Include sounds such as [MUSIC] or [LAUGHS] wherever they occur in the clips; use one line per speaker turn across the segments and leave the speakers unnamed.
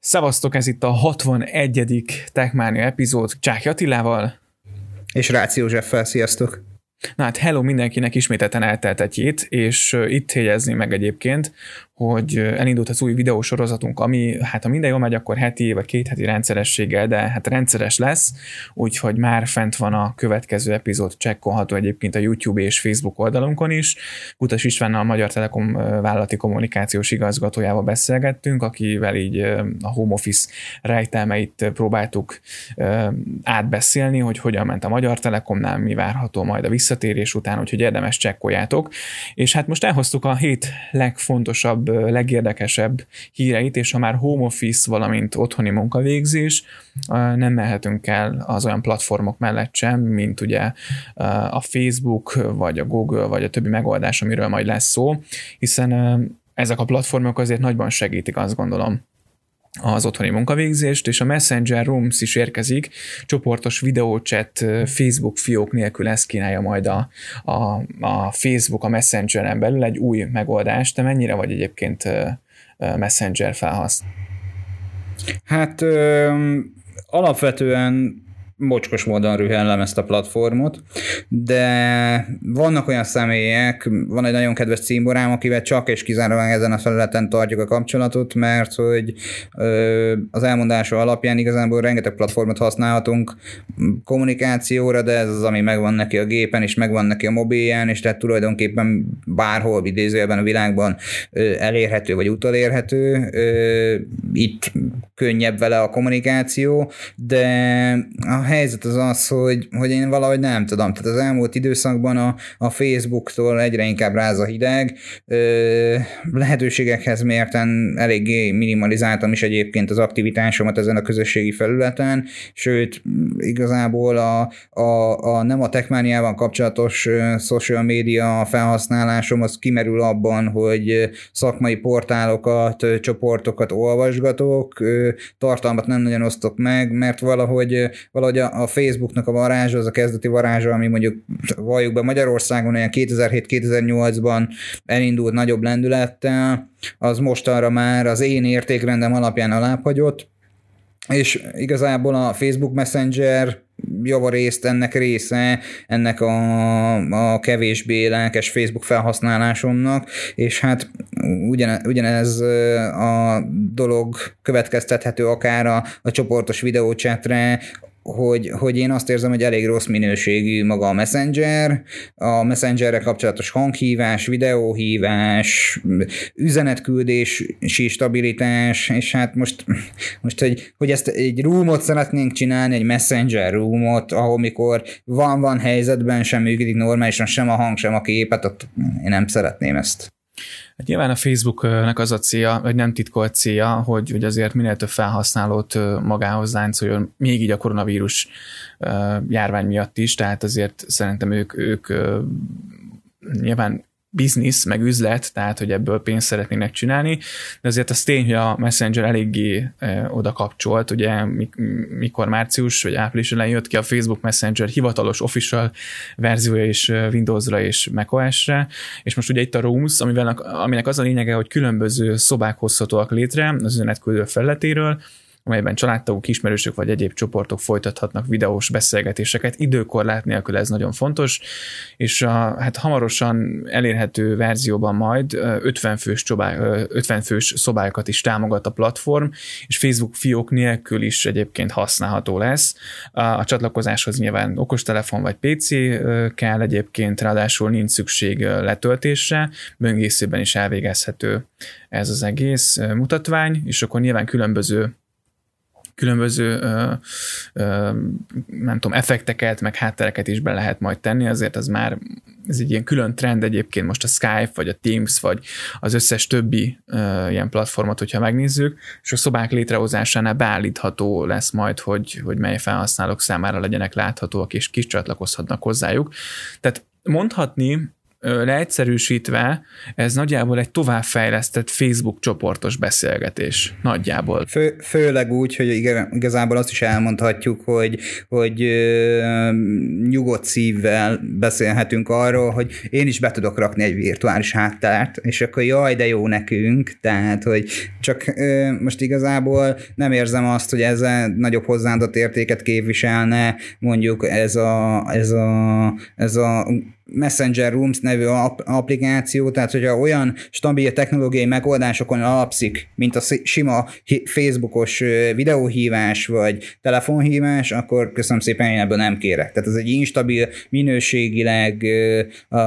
Szevasztok, ez itt a 61. Techmania epizód Csáki Attilával.
És Ráci Józseffel, sziasztok!
Na hát hello mindenkinek ismételten eltelt egy hét, és itt jegyezni meg egyébként, hogy elindult az új videósorozatunk, ami hát ha minden jól megy, akkor heti vagy két heti rendszerességgel, de hát rendszeres lesz, úgyhogy már fent van a következő epizód, csekkolható egyébként a YouTube és Facebook oldalunkon is. Kutas István a Magyar Telekom vállalati kommunikációs igazgatójával beszélgettünk, akivel így a home office rejtelmeit próbáltuk átbeszélni, hogy hogyan ment a Magyar Telekomnál, mi várható majd a visszatérés után, úgyhogy érdemes csekkoljátok. És hát most elhoztuk a hét legfontosabb legérdekesebb híreit, és ha már home office, valamint otthoni munkavégzés, nem mehetünk el az olyan platformok mellett sem, mint ugye a Facebook, vagy a Google, vagy a többi megoldás, amiről majd lesz szó, hiszen ezek a platformok azért nagyban segítik, azt gondolom, az otthoni munkavégzést, és a Messenger Rooms is érkezik, csoportos videóchat Facebook fiók nélkül ezt kínálja majd a, a, a Facebook a Messengeren belül egy új megoldást. Te mennyire vagy egyébként Messenger felhasználó?
Hát ö, alapvetően mocskos módon rühellem ezt a platformot, de vannak olyan személyek, van egy nagyon kedves címborám, akivel csak és kizárólag ezen a felületen tartjuk a kapcsolatot, mert hogy az elmondása alapján igazából rengeteg platformot használhatunk kommunikációra, de ez az, ami megvan neki a gépen, és megvan neki a mobilján, és tehát tulajdonképpen bárhol idézőjelben a világban elérhető vagy utalérhető. Itt könnyebb vele a kommunikáció, de a helyzet az az, hogy, hogy én valahogy nem tudom, tehát az elmúlt időszakban a, a Facebooktól egyre inkább ráz a hideg, ö, lehetőségekhez mérten eléggé minimalizáltam is egyébként az aktivitásomat ezen a közösségi felületen, sőt, igazából a, a, a nem a techmániával kapcsolatos social media felhasználásom az kimerül abban, hogy szakmai portálokat, csoportokat olvasgatok, tartalmat nem nagyon osztok meg, mert valahogy, valahogy hogy a, a Facebooknak a varázsa, az a kezdeti varázsa, ami mondjuk valljuk be Magyarországon olyan 2007-2008-ban elindult nagyobb lendülettel, az mostanra már az én értékrendem alapján alábbhagyott, és igazából a Facebook Messenger javarészt ennek része, ennek a, a kevésbé lelkes Facebook felhasználásomnak, és hát ugyan, ugyanez a dolog következtethető akár a, a csoportos videócsetre, hogy, hogy én azt érzem, hogy elég rossz minőségű maga a Messenger, a Messengerre kapcsolatos hanghívás, videóhívás, üzenetküldési stabilitás, és hát most, most hogy, hogy ezt egy roomot szeretnénk csinálni, egy Messenger roomot, ahol mikor van-van helyzetben sem működik normálisan, sem a hang, sem a képet, ott én nem szeretném ezt.
Hát nyilván a Facebooknak az a célja, vagy nem titkolt célja, hogy, hogy azért minél több felhasználót magához láncoljon, még így a koronavírus járvány miatt is, tehát azért szerintem ők, ők nyilván biznisz, meg üzlet, tehát hogy ebből pénzt szeretnének csinálni, de azért az tény, hogy a Messenger eléggé e, oda kapcsolt, ugye mikor március vagy április elején jött ki a Facebook Messenger hivatalos official verziója is Windowsra és macOS-re, és most ugye itt a Rooms, amivel, aminek az a lényege, hogy különböző szobák hozhatóak létre az üzenetküldő felletéről, amelyben családtagok, ismerősök vagy egyéb csoportok folytathatnak videós beszélgetéseket. Időkorlát nélkül ez nagyon fontos, és a, hát hamarosan elérhető verzióban majd 50 fős, csobá, 50 fős szobákat is támogat a platform, és Facebook fiók nélkül is egyébként használható lesz. A csatlakozáshoz nyilván okostelefon vagy PC kell egyébként, ráadásul nincs szükség letöltésre, böngészőben is elvégezhető ez az egész mutatvány, és akkor nyilván különböző különböző ö, ö, nem tudom, effekteket, meg háttereket is be lehet majd tenni, azért az már ez egy ilyen külön trend egyébként most a Skype, vagy a Teams, vagy az összes többi ö, ilyen platformot, hogyha megnézzük, és a szobák létrehozásánál beállítható lesz majd, hogy, hogy mely felhasználók számára legyenek láthatóak, és kis csatlakozhatnak hozzájuk. Tehát mondhatni, leegyszerűsítve, ez nagyjából egy továbbfejlesztett Facebook csoportos beszélgetés. Nagyjából.
Fő, főleg úgy, hogy igazából azt is elmondhatjuk, hogy, hogy ö, nyugodt szívvel beszélhetünk arról, hogy én is be tudok rakni egy virtuális háttárt, és akkor jaj, de jó nekünk, tehát, hogy csak ö, most igazából nem érzem azt, hogy ezzel nagyobb hozzáadott értéket képviselne mondjuk ez a, ez a, ez a Messenger Rooms nevű applikáció, tehát hogyha olyan stabil technológiai megoldásokon alapszik, mint a sima Facebookos videóhívás vagy telefonhívás, akkor köszönöm szépen, én ebből nem kérek. Tehát ez egy instabil, minőségileg, a,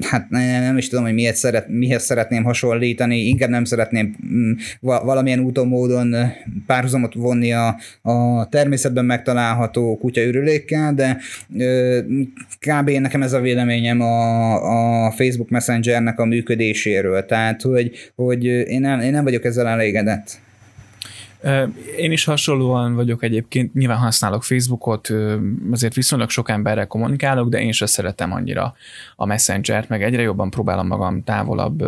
hát nem, is tudom, hogy miért szeret, mihez szeretném hasonlítani, inkább nem szeretném mm, valamilyen úton, módon párhuzamot vonni a, a természetben megtalálható kutyaürülékkel, de kb. nekem ez a véleményem a, a Facebook Messengernek a működéséről. Tehát, hogy, hogy én, nem, én nem vagyok ezzel elégedett.
Én is hasonlóan vagyok egyébként, nyilván használok Facebookot, azért viszonylag sok emberrel kommunikálok, de én sem szeretem annyira a Messenger-t, meg egyre jobban próbálom magam távolabb,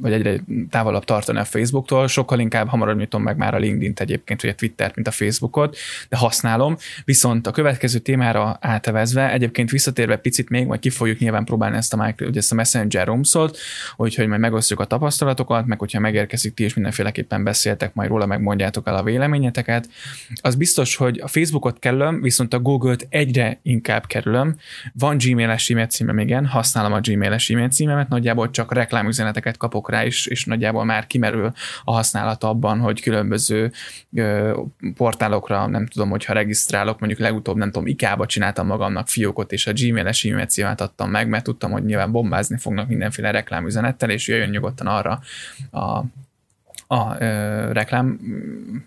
vagy egyre távolabb tartani a Facebooktól, sokkal inkább hamarabb nyitom meg már a LinkedIn-t egyébként, vagy a Twittert, mint a Facebookot, de használom. Viszont a következő témára átevezve, egyébként visszatérve picit még, majd ki fogjuk nyilván próbálni ezt a, ugye ezt a Messenger Rooms-ot, úgyhogy majd megosztjuk a tapasztalatokat, meg hogyha megérkezik, ti is mindenféleképpen beszéltek majd róla, megmondják mondjátok el a véleményeteket. Az biztos, hogy a Facebookot kerülöm, viszont a Google-t egyre inkább kerülöm. Van Gmail-es e-mail címem, igen, használom a Gmail-es e-mail címemet, nagyjából csak reklámüzeneteket kapok rá, és, és nagyjából már kimerül a használat abban, hogy különböző ö, portálokra, nem tudom, hogyha regisztrálok, mondjuk legutóbb, nem tudom, IK-ba csináltam magamnak fiókot, és a Gmail-es e-mail címet adtam meg, mert tudtam, hogy nyilván bombázni fognak mindenféle reklámüzenettel, és jöjjön nyugodtan arra a a, ö, reklám,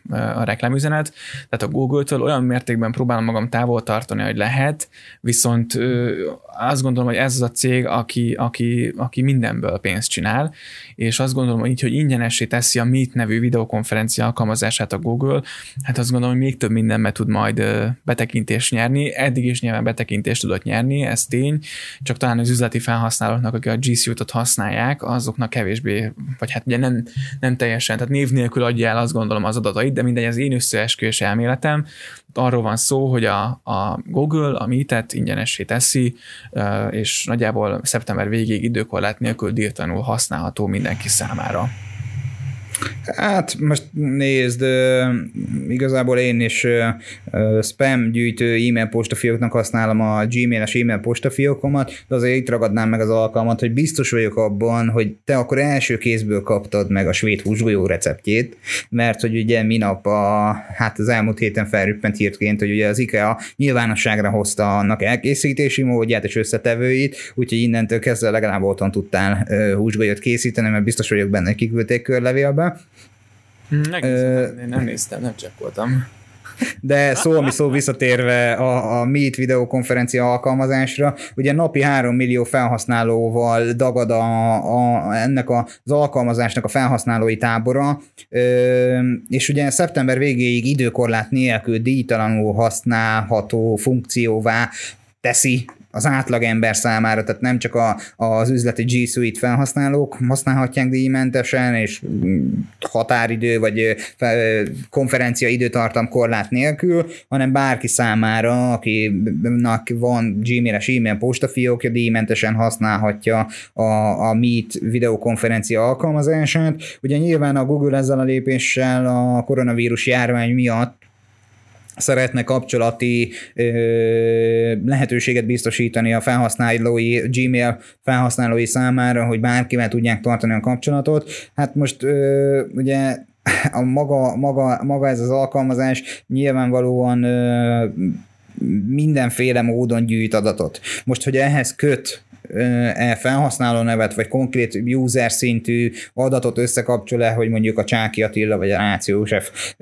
a reklámüzenet, tehát a Google-től olyan mértékben próbálom magam távol tartani, hogy lehet, viszont ö, azt gondolom, hogy ez az a cég, aki, aki, aki mindenből pénzt csinál, és azt gondolom, hogy így, hogy ingyenessé teszi a Meet nevű videokonferencia alkalmazását a Google, hát azt gondolom, hogy még több mindenbe tud majd betekintést nyerni. Eddig is nyilván betekintést tudott nyerni, ez tény, csak talán az üzleti felhasználóknak, akik a G Suite-ot használják, azoknak kevésbé, vagy hát ugye nem, nem teljesen, tehát név nélkül adja el azt gondolom az adatait, de mindegy, az én összeesküvés elméletem, arról van szó, hogy a, a Google a Meet-et ingyenessé teszi, és nagyjából szeptember végéig időkorlát nélkül dirtanul használható mindenki számára.
Hát most nézd, igazából én is spam gyűjtő e-mail postafióknak használom a Gmail-es e-mail postafiókomat, de azért itt ragadnám meg az alkalmat, hogy biztos vagyok abban, hogy te akkor első kézből kaptad meg a svéd húsgolyó receptjét, mert hogy ugye minap a, hát az elmúlt héten felrüppent hírtként, hogy ugye az IKEA nyilvánosságra hozta annak elkészítési módját és összetevőit, úgyhogy innentől kezdve legalább otthon tudtál húsgolyót készíteni, mert biztos vagyok benne, kiküldték körlevélbe.
Megnézem, én nem néztem, nem csekkoltam.
De szó, ami szó visszatérve a, a Meet videokonferencia alkalmazásra, ugye napi 3 millió felhasználóval dagad a, a, ennek az alkalmazásnak a felhasználói tábora, és ugye szeptember végéig időkorlát nélkül díjtalanul használható funkcióvá teszi az átlagember számára, tehát nem csak a, az üzleti G Suite felhasználók használhatják díjmentesen, és határidő vagy konferencia időtartam korlát nélkül, hanem bárki számára, akinek van Gmail-es e-mail postafiókja, díjmentesen használhatja a, a Meet videokonferencia alkalmazását. Ugye nyilván a Google ezzel a lépéssel a koronavírus járvány miatt szeretne kapcsolati ö, lehetőséget biztosítani a felhasználói, Gmail felhasználói számára, hogy bárkivel tudják tartani a kapcsolatot. Hát most ö, ugye a maga, maga, maga ez az alkalmazás nyilvánvalóan ö, mindenféle módon gyűjt adatot. Most, hogy ehhez köt e felhasználó nevet, vagy konkrét user szintű adatot összekapcsol-e, hogy mondjuk a Csáki Attila, vagy a Ráci József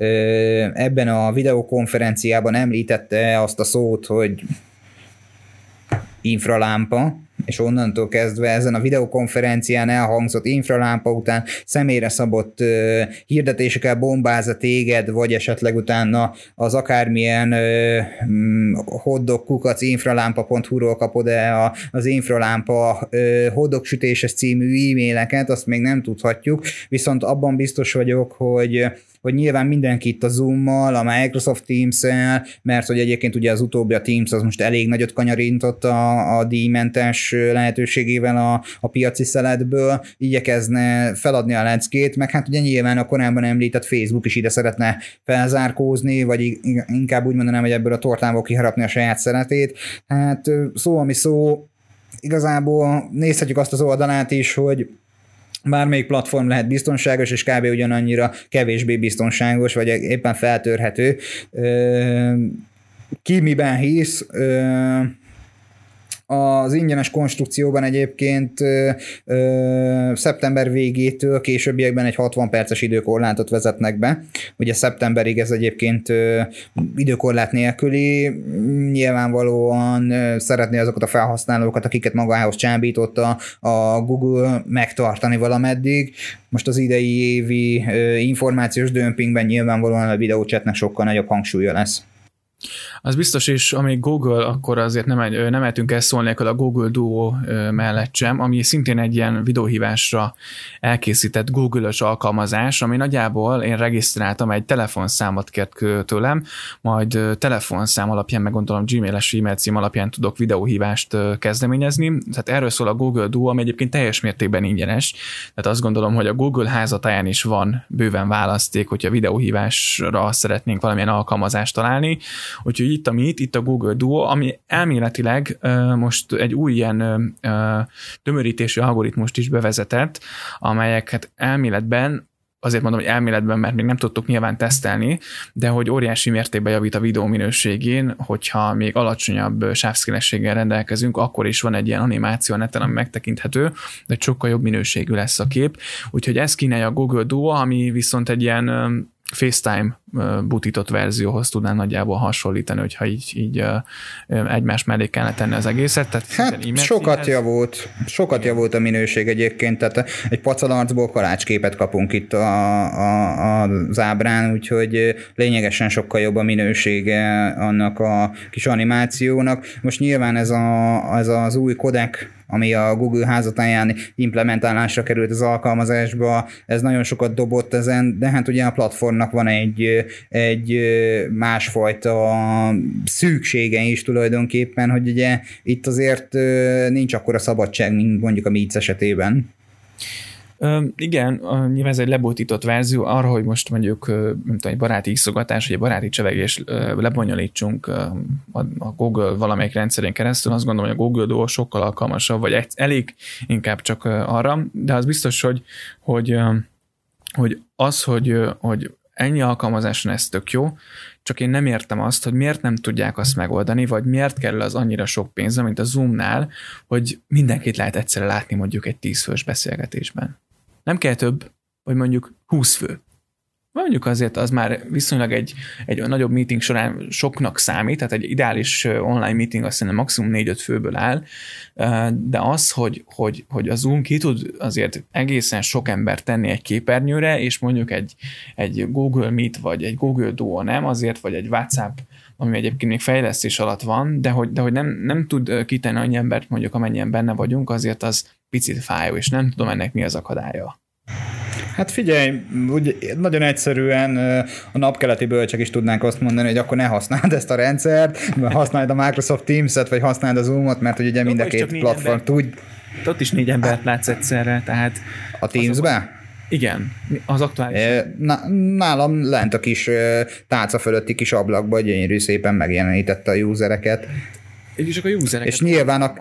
ebben a videokonferenciában említette azt a szót, hogy infralámpa, és onnantól kezdve ezen a videokonferencián elhangzott infralámpa után személyre szabott ö, hirdetésekkel bombázza téged, vagy esetleg utána az akármilyen ö, mm, hoddog kukac infralámpa.hu-ról kapod-e az infralámpa ö, sütéses című e-maileket, azt még nem tudhatjuk, viszont abban biztos vagyok, hogy hogy nyilván mindenki itt a Zoom-mal, a Microsoft Teams-el, mert hogy egyébként ugye az utóbbi a Teams az most elég nagyot kanyarintott a, a díjmentes lehetőségével a, a piaci szeletből, igyekezne feladni a leckét, meg hát ugye nyilván a korábban említett Facebook is ide szeretne felzárkózni, vagy inkább úgy mondanám, hogy ebből a tortából kiharapni a saját szeretét. Hát szó, ami szó, igazából nézhetjük azt az oldalát is, hogy bármelyik platform lehet biztonságos, és kb. ugyanannyira kevésbé biztonságos, vagy éppen feltörhető. Ki miben hisz, az ingyenes konstrukcióban egyébként ö, szeptember végétől későbbiekben egy 60 perces időkorlátot vezetnek be. Ugye szeptemberig ez egyébként ö, időkorlát nélküli. Nyilvánvalóan ö, szeretné azokat a felhasználókat, akiket magához csábította a Google megtartani valameddig. Most az idei évi ö, információs dömpingben nyilvánvalóan a videócsetnek sokkal nagyobb hangsúlya lesz.
Az biztos is, amíg Google, akkor azért nem, nem mehetünk el szólni a Google Duo mellett sem, ami szintén egy ilyen videóhívásra elkészített Google-ös alkalmazás, ami nagyjából én regisztráltam, egy telefonszámot kért tőlem, majd telefonszám alapján, meg gondolom Gmail-es e-mail cím alapján tudok videóhívást kezdeményezni. Tehát erről szól a Google Duo, ami egyébként teljes mértékben ingyenes. Tehát azt gondolom, hogy a Google házatáján is van bőven választék, hogyha videóhívásra szeretnénk valamilyen alkalmazást találni. Úgyhogy itt a Meet, itt a Google Duo, ami elméletileg most egy új ilyen tömörítési algoritmust is bevezetett, amelyeket elméletben azért mondom, hogy elméletben, mert még nem tudtuk nyilván tesztelni, de hogy óriási mértékben javít a videó minőségén, hogyha még alacsonyabb sávszélességgel rendelkezünk, akkor is van egy ilyen animáció neten, ami megtekinthető, de sokkal jobb minőségű lesz a kép. Úgyhogy ez kínálja a Google Duo, ami viszont egy ilyen FaceTime butított verzióhoz tudnám nagyjából hasonlítani, hogyha így, így egymás mellé kellene tenni az egészet. Tehát
hát sokat javult, sokat javult a minőség egyébként, tehát egy pacalarcból kalácsképet kapunk itt a, a, az ábrán, úgyhogy lényegesen sokkal jobb a minősége annak a kis animációnak. Most nyilván ez, a, ez az új kodek ami a Google házatáján implementálásra került az alkalmazásba, ez nagyon sokat dobott ezen, de hát ugye a platformnak van egy, egy másfajta szűksége is tulajdonképpen, hogy ugye itt azért nincs akkora szabadság, mint mondjuk a Meets esetében.
Ö, igen, nyilván ez egy lebonyolított verzió arra, hogy most mondjuk nem tudom, egy baráti iszogatás, vagy egy baráti csevegés lebonyolítsunk a, Google valamelyik rendszerén keresztül, azt gondolom, hogy a Google Duo sokkal alkalmasabb, vagy elég inkább csak arra, de az biztos, hogy, hogy, hogy az, hogy, hogy ennyi alkalmazáson ez tök jó, csak én nem értem azt, hogy miért nem tudják azt megoldani, vagy miért kell az annyira sok pénz, mint a Zoomnál, hogy mindenkit lehet egyszerre látni mondjuk egy tízfős beszélgetésben. Nem kell több, vagy mondjuk 20 fő. Mondjuk azért az már viszonylag egy, egy nagyobb meeting során soknak számít, tehát egy ideális online meeting azt hiszem maximum 4-5 főből áll, de az, hogy, hogy, hogy a Zoom ki tud azért egészen sok ember tenni egy képernyőre, és mondjuk egy, egy Google Meet, vagy egy Google Duo nem azért, vagy egy WhatsApp, ami egyébként még fejlesztés alatt van, de hogy, de hogy nem, nem tud kitenni annyi embert, mondjuk amennyien benne vagyunk, azért az picit fájó, és nem tudom ennek mi az akadálya.
Hát figyelj, úgy nagyon egyszerűen a napkeleti bölcsek is tudnánk azt mondani, hogy akkor ne használd ezt a rendszert, használd a Microsoft Teams-et, vagy használd a Zoom-ot, mert hogy ugye mind a két platform tud.
Ott is négy embert látsz egyszerre, tehát...
A Teams-be?
Igen, az aktuális.
Nálam lent a kis tálca fölötti kis ablakba gyönyörű szépen megjelenítette a usereket.
És csak a usereket.
És nyilván a,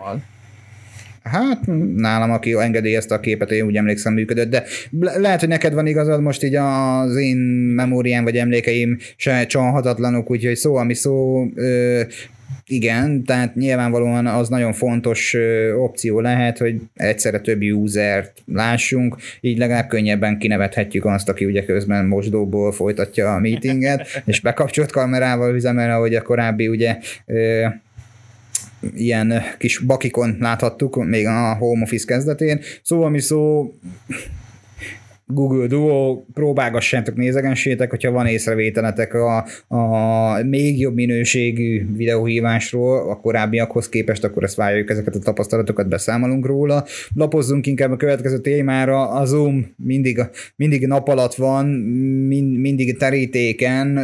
Hát nálam, aki engedélyezte a képet, én úgy emlékszem működött, de lehet, hogy neked van igazad, most így az én memóriám vagy emlékeim se csalhatatlanok, úgyhogy szó, ami szó, ö, igen, tehát nyilvánvalóan az nagyon fontos opció lehet, hogy egyszerre több usert lássunk, így legalább könnyebben kinevethetjük azt, aki ugye közben mosdóból folytatja a meetinget, és bekapcsolt kamerával üzemel, ahogy a korábbi ugye ilyen kis bakikon láthattuk még a home office kezdetén. Szóval mi szó Google Duo, próbálgassátok, nézegessétek, hogyha van észrevételetek a, a még jobb minőségű videóhívásról a korábbiakhoz képest, akkor ezt várjuk, ezeket a tapasztalatokat beszámolunk róla. Lapozzunk inkább a következő témára, a Zoom mindig, mindig nap alatt van, mind, mindig terítéken,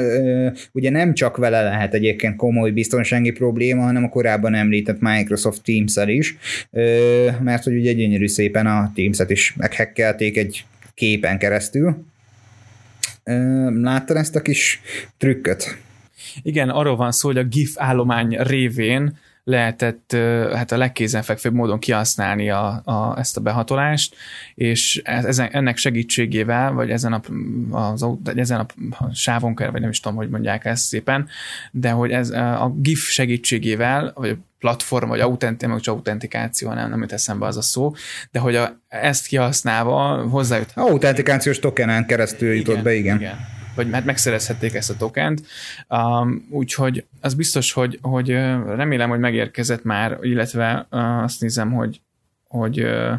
ugye nem csak vele lehet egyébként komoly biztonsági probléma, hanem a korábban említett Microsoft Teams-el is, mert hogy ugye gyönyörű szépen a Teams-et is meghekkelték egy képen keresztül. Láttad ezt a kis trükköt?
Igen, arról van szó, hogy a GIF állomány révén lehetett hát a legkézenfekvőbb módon kihasználni a, a, ezt a behatolást, és ezen, ennek segítségével, vagy ezen a, az, ezen a sávon kell, vagy nem is tudom, hogy mondják ezt szépen, de hogy ez a GIF segítségével, vagy a platform, vagy autentikáció, autentikáció, nem, nem jut eszembe az a szó, de hogy a, ezt kihasználva hozzájut.
Autentikációs tokenen keresztül jutott igen, be, igen. igen
vagy hát megszerezhették ezt a tokent, um, úgyhogy az biztos, hogy, hogy remélem, hogy megérkezett már, illetve uh, azt nézem, hogy, hogy uh,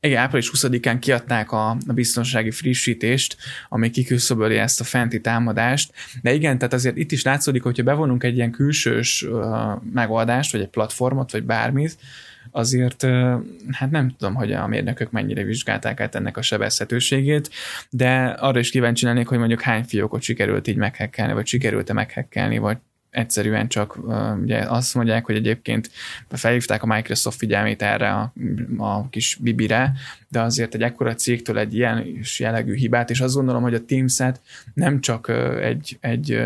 igen, április 20-án kiadták a, a biztonsági frissítést, ami kiküszöböli ezt a fenti támadást, de igen, tehát azért itt is látszódik, hogyha bevonunk egy ilyen külsős uh, megoldást, vagy egy platformot, vagy bármit, azért hát nem tudom, hogy a mérnökök mennyire vizsgálták át ennek a sebezhetőségét, de arra is kíváncsi lennék, hogy mondjuk hány fiókot sikerült így meghekkelni, vagy sikerült-e meghekkelni, vagy egyszerűen csak ugye azt mondják, hogy egyébként felhívták a Microsoft figyelmét erre a, a kis bibire, de azért egy ekkora cégtől egy ilyen jellegű hibát, és azt gondolom, hogy a Teams-et nem csak egy, egy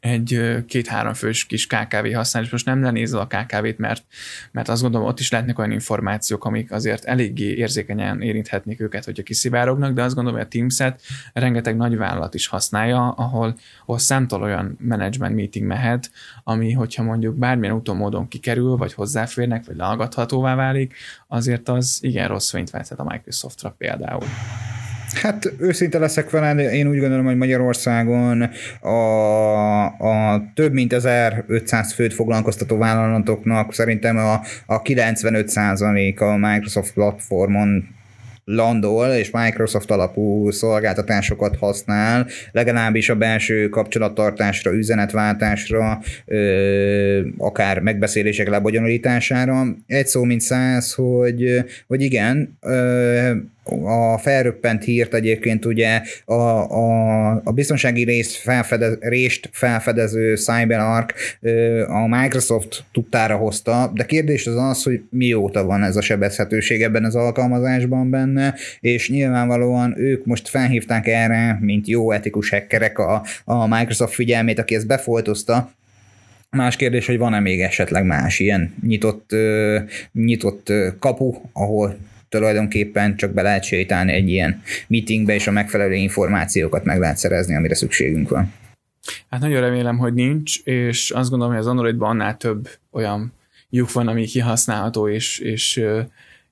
egy két-három fős kis KKV használ, és most nem lenézel a KKV-t, mert, mert azt gondolom, ott is lehetnek olyan információk, amik azért eléggé érzékenyen érinthetnék őket, hogyha kiszivárognak, de azt gondolom, hogy a Teams-et rengeteg nagy vállalat is használja, ahol, ahol számtalan olyan management meeting mehet, ami, hogyha mondjuk bármilyen úton módon kikerül, vagy hozzáférnek, vagy leallgathatóvá válik, azért az igen rossz fényt vethet a Microsoftra például.
Hát őszinte leszek vele, én úgy gondolom, hogy Magyarországon a, a több mint 1500 főt foglalkoztató vállalatoknak szerintem a, a 95% a Microsoft platformon landol, és Microsoft alapú szolgáltatásokat használ, legalábbis a belső kapcsolattartásra, üzenetváltásra, ö, akár megbeszélések lebonyolítására. Egy szó mint száz, hogy, hogy igen, ö, a felröppent hírt egyébként ugye a, a, a biztonsági részt, felfedez, részt felfedező CyberArk a Microsoft tudtára hozta, de kérdés az az, hogy mióta van ez a sebezhetőség ebben az alkalmazásban benne, és nyilvánvalóan ők most felhívták erre, mint jó etikus hackerek a, a Microsoft figyelmét, aki ezt befoltozta, Más kérdés, hogy van-e még esetleg más ilyen nyitott, nyitott kapu, ahol tulajdonképpen csak be lehet sétálni egy ilyen meetingbe, és a megfelelő információkat meg lehet szerezni, amire szükségünk van.
Hát nagyon remélem, hogy nincs, és azt gondolom, hogy az Androidban annál több olyan lyuk van, ami kihasználható és, és,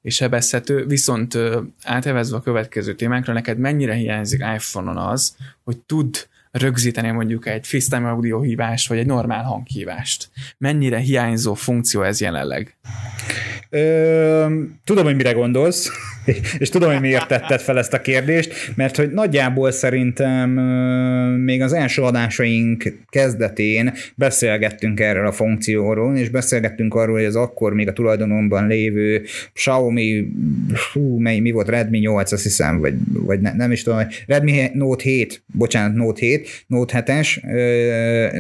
és sebezhető, viszont átevezve a következő témákra, neked mennyire hiányzik iPhone-on az, hogy tud rögzíteni mondjuk egy FaceTime audio hívást, vagy egy normál hanghívást. Mennyire hiányzó funkció ez jelenleg?
Tudom, hogy mire gondolsz, [LAUGHS] és tudom, hogy miért tetted fel ezt a kérdést, mert hogy nagyjából szerintem még az első adásaink kezdetén beszélgettünk erről a funkcióról, és beszélgettünk arról, hogy az akkor még a tulajdonomban lévő Xiaomi, hú, mely, mi volt, Redmi 8, azt hiszem, vagy, vagy ne, nem is tudom, Redmi Note 7, bocsánat, Note 7, Note 7-es,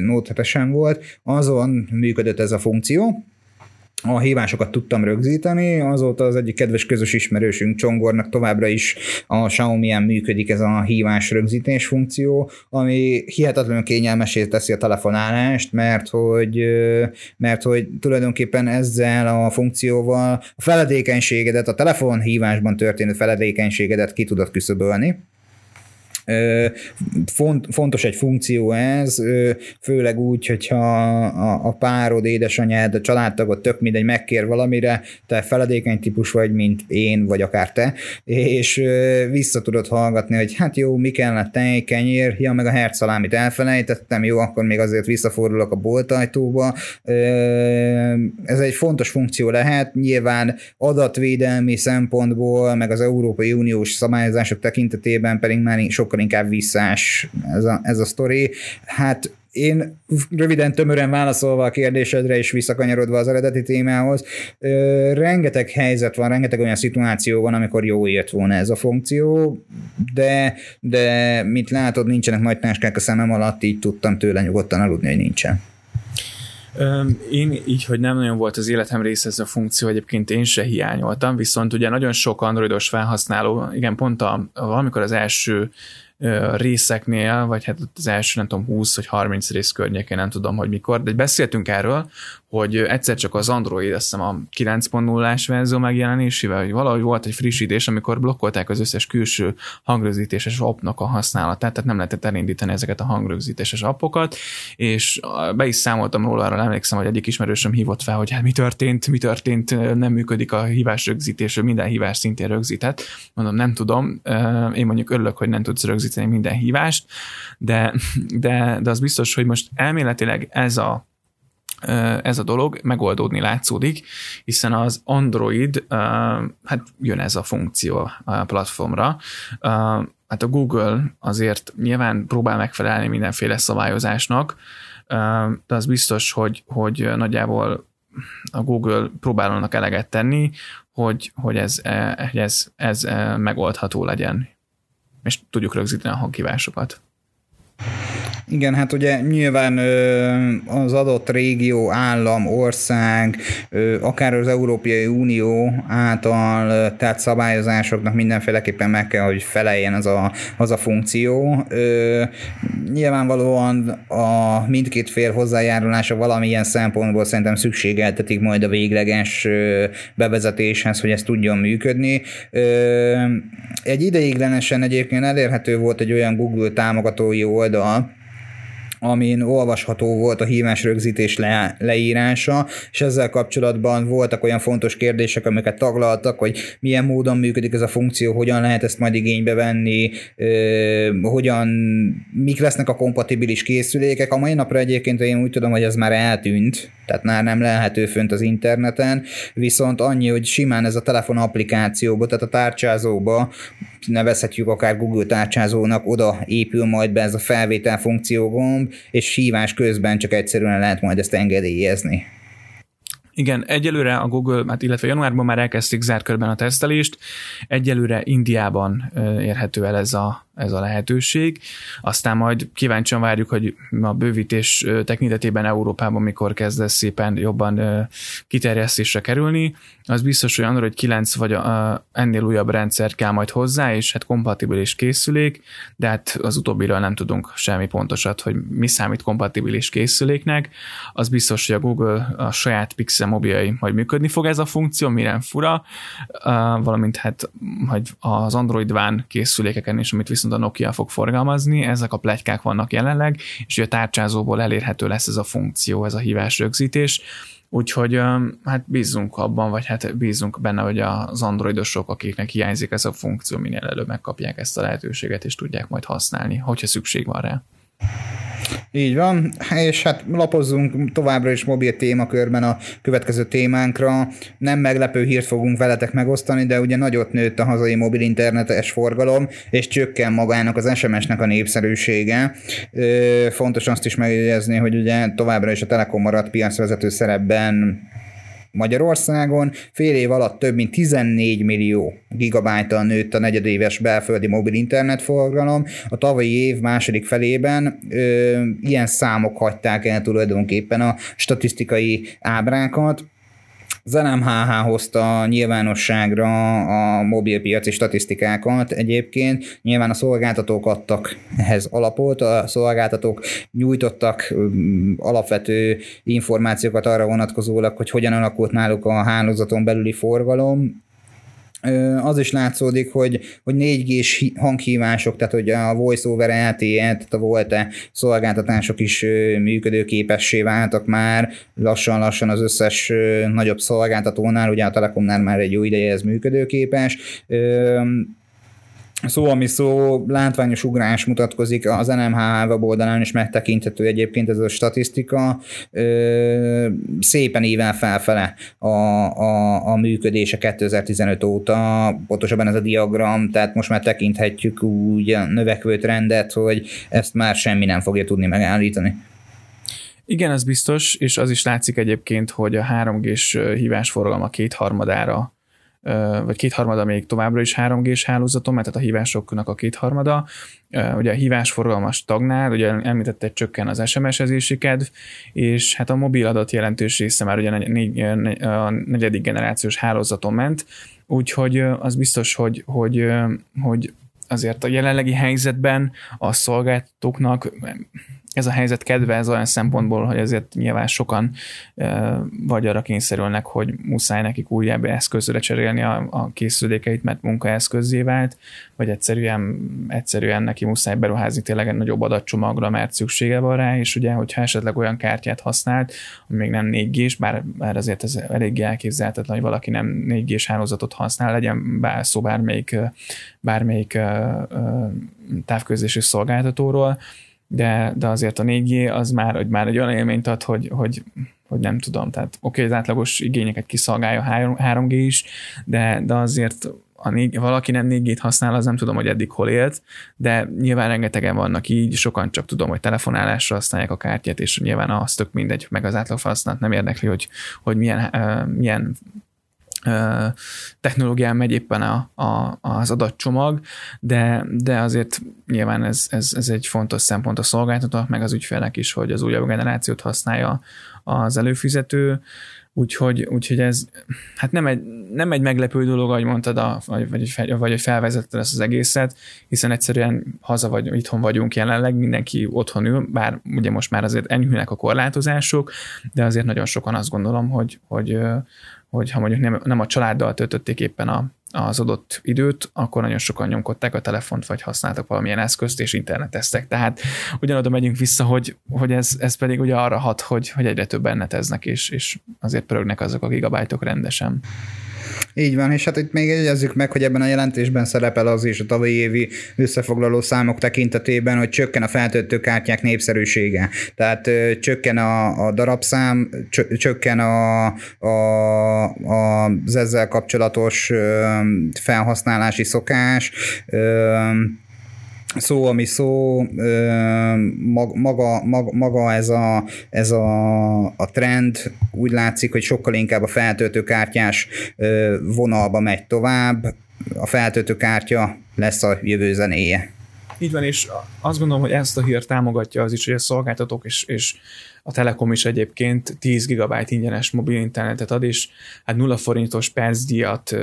Note 7-esen volt, azon működött ez a funkció, a hívásokat tudtam rögzíteni, azóta az egyik kedves közös ismerősünk Csongornak továbbra is a Xiaomi-en működik ez a hívás rögzítés funkció, ami hihetetlenül kényelmesé teszi a telefonálást, mert hogy, mert hogy tulajdonképpen ezzel a funkcióval a feledékenységedet, a telefonhívásban történő feledékenységedet ki tudod küszöbölni, Font, fontos egy funkció ez, főleg úgy, hogyha a, a párod, édesanyád, a családtagod tök mindegy megkér valamire, te feledékeny típus vagy, mint én, vagy akár te, és vissza tudod hallgatni, hogy hát jó, mi kellett tej, kenyér, ja, meg a hercalámit elfelejtettem, jó, akkor még azért visszafordulok a boltajtóba. Ez egy fontos funkció lehet, nyilván adatvédelmi szempontból, meg az Európai Uniós szabályozások tekintetében pedig már sokkal sokkal inkább visszás ez a, ez a sztori. Hát én röviden, tömören válaszolva a kérdésedre és visszakanyarodva az eredeti témához, ö, rengeteg helyzet van, rengeteg olyan szituáció van, amikor jó jött volna ez a funkció, de, de mint látod, nincsenek nagy táskák a szemem alatt, így tudtam tőle nyugodtan aludni, hogy nincsen.
Én így, hogy nem nagyon volt az életem része ez a funkció, egyébként én se hiányoltam, viszont ugye nagyon sok androidos felhasználó, igen, pont a, valamikor az első részeknél, vagy hát az első, nem tudom, 20 vagy 30 rész környékén, nem tudom, hogy mikor, de beszéltünk erről, hogy egyszer csak az Android, azt hiszem a 9.0-ás verzió megjelenésével, hogy valahogy volt egy frissítés, amikor blokkolták az összes külső hangrögzítéses appnak a használatát, tehát nem lehetett elindítani ezeket a hangrögzítéses appokat, és be is számoltam róla, arra emlékszem, hogy egyik ismerősöm hívott fel, hogy hát mi történt, mi történt, nem működik a hívás rögzítés, minden hívás szintén rögzített. Mondom, nem tudom, én mondjuk örülök, hogy nem tudsz rögzíteni minden hívást, de, de, de az biztos, hogy most elméletileg ez a ez a dolog megoldódni látszódik, hiszen az Android, hát jön ez a funkció a platformra, hát a Google azért nyilván próbál megfelelni mindenféle szabályozásnak, de az biztos, hogy, hogy nagyjából a Google próbálnak eleget tenni, hogy, hogy ez, ez, ez megoldható legyen, és tudjuk rögzíteni a hanghívásokat.
Igen, hát ugye nyilván az adott régió, állam, ország, akár az Európai Unió által tehát szabályozásoknak mindenféleképpen meg kell, hogy feleljen az a, az a funkció. Nyilvánvalóan a mindkét fél hozzájárulása valamilyen szempontból szerintem szükségeltetik majd a végleges bevezetéshez, hogy ez tudjon működni. Egy ideiglenesen egyébként elérhető volt egy olyan Google támogatói oldal, amin olvasható volt a hívás rögzítés le, leírása, és ezzel kapcsolatban voltak olyan fontos kérdések, amiket taglaltak, hogy milyen módon működik ez a funkció, hogyan lehet ezt majd igénybe venni, ö, hogyan, mik lesznek a kompatibilis készülékek. A mai napra egyébként én úgy tudom, hogy ez már eltűnt, tehát már nem lehető fönt az interneten, viszont annyi, hogy simán ez a telefon applikációba, tehát a tárcsázóba nevezhetjük akár Google tárcsázónak, oda épül majd be ez a felvétel funkció gomb, és hívás közben csak egyszerűen lehet majd ezt engedélyezni.
Igen, egyelőre a Google, hát illetve januárban már elkezdték zárt körben a tesztelést, egyelőre Indiában érhető el ez a, ez a lehetőség. Aztán majd kíváncsian várjuk, hogy a bővítés tekintetében Európában mikor kezd ez szépen jobban kiterjesztésre kerülni. Az biztos, hogy Android 9 vagy a, ennél újabb rendszer kell majd hozzá, és hát kompatibilis készülék, de hát az utóbbiről nem tudunk semmi pontosat, hogy mi számít kompatibilis készüléknek. Az biztos, hogy a Google a saját Pixel mobiljai majd működni fog ez a funkció, mire fura, valamint hát hogy az Android One készülékeken is, amit viszont a Nokia fog forgalmazni, ezek a plegykák vannak jelenleg, és a tárcsázóból elérhető lesz ez a funkció, ez a hívás rögzítés, Úgyhogy hát bízunk abban, vagy hát bízunk benne, hogy az androidosok, akiknek hiányzik ez a funkció, minél előbb megkapják ezt a lehetőséget, és tudják majd használni, hogyha szükség van rá.
Így van, és hát lapozzunk továbbra is mobil témakörben a következő témánkra. Nem meglepő hírt fogunk veletek megosztani, de ugye nagyot nőtt a hazai mobil internetes forgalom, és csökken magának az SMS-nek a népszerűsége. Fontos azt is megjegyezni, hogy ugye továbbra is a Telekom maradt piacvezető szerepben Magyarországon fél év alatt több mint 14 millió gigabájtal nőtt a negyedéves belföldi mobil internetforgalom. A tavalyi év második felében ö, ilyen számok hagyták el tulajdonképpen a statisztikai ábrákat. Az LMHH hozta nyilvánosságra a mobilpiaci statisztikákat egyébként. Nyilván a szolgáltatók adtak ehhez alapot, a szolgáltatók nyújtottak um, alapvető információkat arra vonatkozólag, hogy hogyan alakult náluk a hálózaton belüli forgalom, az is látszódik, hogy, hogy 4G-s hanghívások, tehát hogy a Voice over LTE, tehát a VoLTE szolgáltatások is működőképessé váltak már, lassan-lassan az összes nagyobb szolgáltatónál, ugye a Telekomnál már egy jó ideje ez működőképes szó, ami szó, látványos ugrás mutatkozik, az NMH weboldalán is megtekinthető egyébként ez a statisztika, ö, szépen ível felfele a, a, a működése 2015 óta, pontosabban ez a diagram, tehát most már tekinthetjük úgy a növekvő trendet, hogy ezt már semmi nem fogja tudni megállítani.
Igen, ez biztos, és az is látszik egyébként, hogy a 3G-s hívásforgalom a kétharmadára vagy kétharmada még továbbra is 3G-s hálózaton, mert tehát a hívásoknak a kétharmada. Ugye a hívás forgalmas stagnál, ugye említette, csökken az SMS-ezési kedv, és hát a mobil adat jelentős része már ugye a negyedik generációs hálózaton ment, úgyhogy az biztos, hogy, hogy, hogy azért a jelenlegi helyzetben a szolgáltatóknak ez a helyzet kedvez olyan szempontból, hogy azért nyilván sokan vagy arra kényszerülnek, hogy muszáj nekik újabb eszközre cserélni a, a készülékeit, mert munkaeszközzé vált, vagy egyszerűen, egyszerűen neki muszáj beruházni tényleg egy nagyobb adatcsomagra, mert szüksége van rá, és ugye, hogyha esetleg olyan kártyát használt, ami még nem 4 g bár, bár azért ez eléggé elképzelhetetlen, hogy valaki nem 4 g hálózatot használ, legyen bár szó bármelyik, bármelyik távközlési szolgáltatóról, de, de azért a 4G az már, hogy már egy olyan élményt ad, hogy, hogy, hogy nem tudom, tehát oké, okay, az átlagos igényeket kiszolgálja 3, g is, de, de azért a négy, valaki nem 4G-t használ, az nem tudom, hogy eddig hol élt, de nyilván rengetegen vannak így, sokan csak tudom, hogy telefonálásra használják a kártyát, és nyilván az tök mindegy, meg az átlag használat nem érdekli, hogy, hogy milyen, uh, milyen technológián megy éppen a, a, az adatcsomag, de, de azért nyilván ez, ez, ez egy fontos szempont a szolgáltatónak, meg az ügyfélnek is, hogy az újabb generációt használja az előfizető, úgyhogy, úgyhogy ez hát nem egy, nem egy meglepő dolog, ahogy mondtad, a, vagy, vagy, vagy hogy felvezetted ezt az egészet, hiszen egyszerűen haza vagy, itthon vagyunk jelenleg, mindenki otthon ül, bár ugye most már azért enyhülnek a korlátozások, de azért nagyon sokan azt gondolom, hogy, hogy, hogy ha mondjuk nem, nem a családdal töltötték éppen a, az adott időt, akkor nagyon sokan nyomkodták a telefont, vagy használtak valamilyen eszközt, és interneteztek. Tehát ugyanoda megyünk vissza, hogy, hogy ez, ez pedig ugye arra hat, hogy, hogy egyre többen neteznek, és, és azért pörögnek azok a gigabájtok rendesen.
Így van, és hát itt még egyezzük meg, hogy ebben a jelentésben szerepel az is a tavalyi évi összefoglaló számok tekintetében, hogy csökken a feltöltőkártyák népszerűsége. Tehát ö, csökken a, a darabszám, csökken a, a, a, az ezzel kapcsolatos ö, felhasználási szokás, ö, szó, ami szó, maga, maga, maga ez, a, ez a, a trend úgy látszik, hogy sokkal inkább a feltöltőkártyás vonalba megy tovább, a feltöltőkártya lesz a jövő zenéje.
Így van, és azt gondolom, hogy ezt a hírt támogatja az is, hogy a szolgáltatók és, és a Telekom is egyébként 10 GB ingyenes mobil internetet ad, és hát 0 forintos percdíjat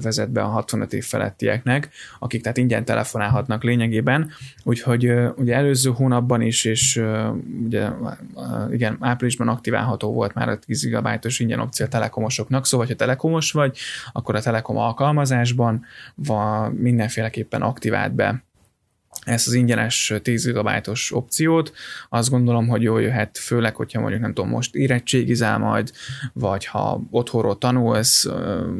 vezet be a 65 év felettieknek, akik tehát ingyen telefonálhatnak lényegében, úgyhogy ugye előző hónapban is, és ugye igen, áprilisban aktiválható volt már a 10 GB-os ingyen opció a telekomosoknak, szóval, ha telekomos vagy, akkor a Telekom alkalmazásban van mindenféleképpen aktivált be ezt az ingyenes 10 GB-os opciót, azt gondolom, hogy jól jöhet, főleg, hogyha mondjuk nem tudom, most érettségizál majd, vagy ha otthonról tanulsz,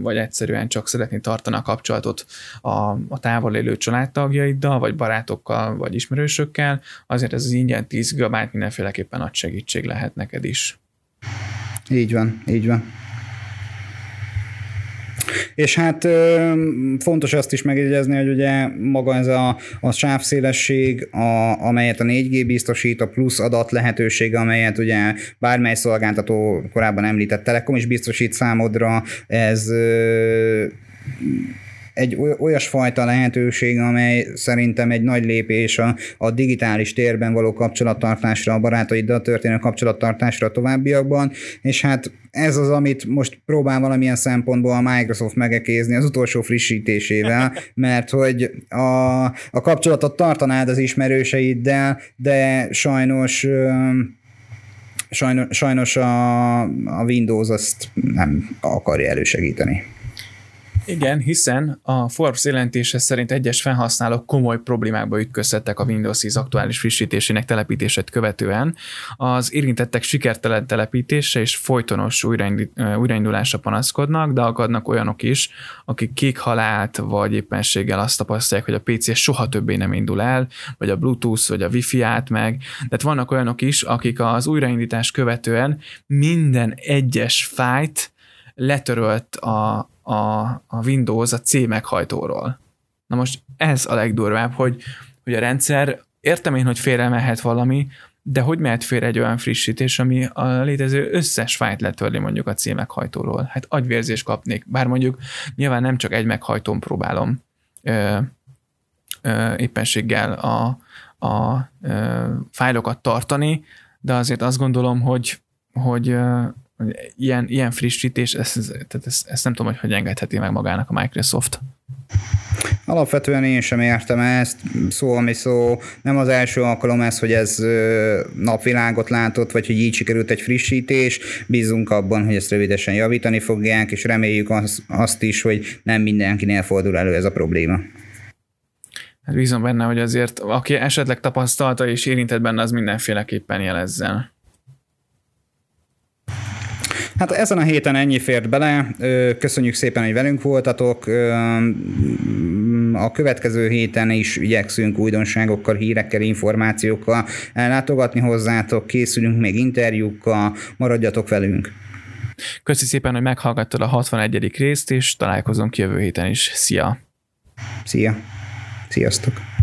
vagy egyszerűen csak szeretni tartani a kapcsolatot a, a távol élő családtagjaiddal, vagy barátokkal, vagy ismerősökkel, azért ez az ingyen 10 GB mindenféleképpen nagy segítség lehet neked is.
Így van, így van. És hát fontos azt is megjegyezni, hogy ugye maga ez a, a sávszélesség, a, amelyet a 4G biztosít, a plusz adat lehetőség, amelyet ugye bármely szolgáltató korábban említett Telekom is biztosít számodra, ez egy olyasfajta lehetőség, amely szerintem egy nagy lépés a, a digitális térben való kapcsolattartásra, a barátaiddal történő kapcsolattartásra a továbbiakban, és hát ez az, amit most próbál valamilyen szempontból a Microsoft megekézni az utolsó frissítésével, [LAUGHS] mert hogy a, a kapcsolatot tartanád az ismerőseiddel, de sajnos sajnos, sajnos a, a Windows azt nem akarja elősegíteni.
Igen, hiszen a Forbes jelentése szerint egyes felhasználók komoly problémákba ütközhettek a Windows 10 aktuális frissítésének telepítését követően. Az érintettek sikertelen telepítése és folytonos újraindulásra panaszkodnak, de akadnak olyanok is, akik kék halált vagy éppenséggel azt tapasztalják, hogy a PC soha többé nem indul el, vagy a Bluetooth, vagy a Wi-Fi át meg. Tehát vannak olyanok is, akik az újraindítás követően minden egyes fájt letörölt a, a, a Windows a C meghajtóról. Na most ez a legdurvább, hogy, hogy a rendszer, értem én, hogy félre mehet valami, de hogy mehet félre egy olyan frissítés, ami a létező összes fájt letörli mondjuk a C meghajtóról? Hát agyvérzés kapnék, bár mondjuk nyilván nem csak egy meghajtón próbálom ö, ö, éppenséggel a, a ö, fájlokat tartani, de azért azt gondolom, hogy, hogy ilyen, ilyen frissítés, ezt, tehát ezt, ezt nem tudom, hogy hogy engedheti meg magának a Microsoft.
Alapvetően én sem értem ezt, szó ami szó, nem az első alkalom ez, hogy ez napvilágot látott, vagy hogy így sikerült egy frissítés, bízunk abban, hogy ezt rövidesen javítani fogják, és reméljük az, azt is, hogy nem mindenkinél fordul elő ez a probléma.
Hát bízom benne, hogy azért aki esetleg tapasztalta és érintett benne, az mindenféleképpen jelezzen.
Hát ezen a héten ennyi fért bele. Köszönjük szépen, hogy velünk voltatok. A következő héten is igyekszünk újdonságokkal, hírekkel, információkkal látogatni hozzátok. Készülünk még interjúkkal, maradjatok velünk.
Köszi szépen, hogy meghallgattad a 61. részt, és találkozunk jövő héten is. Szia!
Szia! Sziasztok!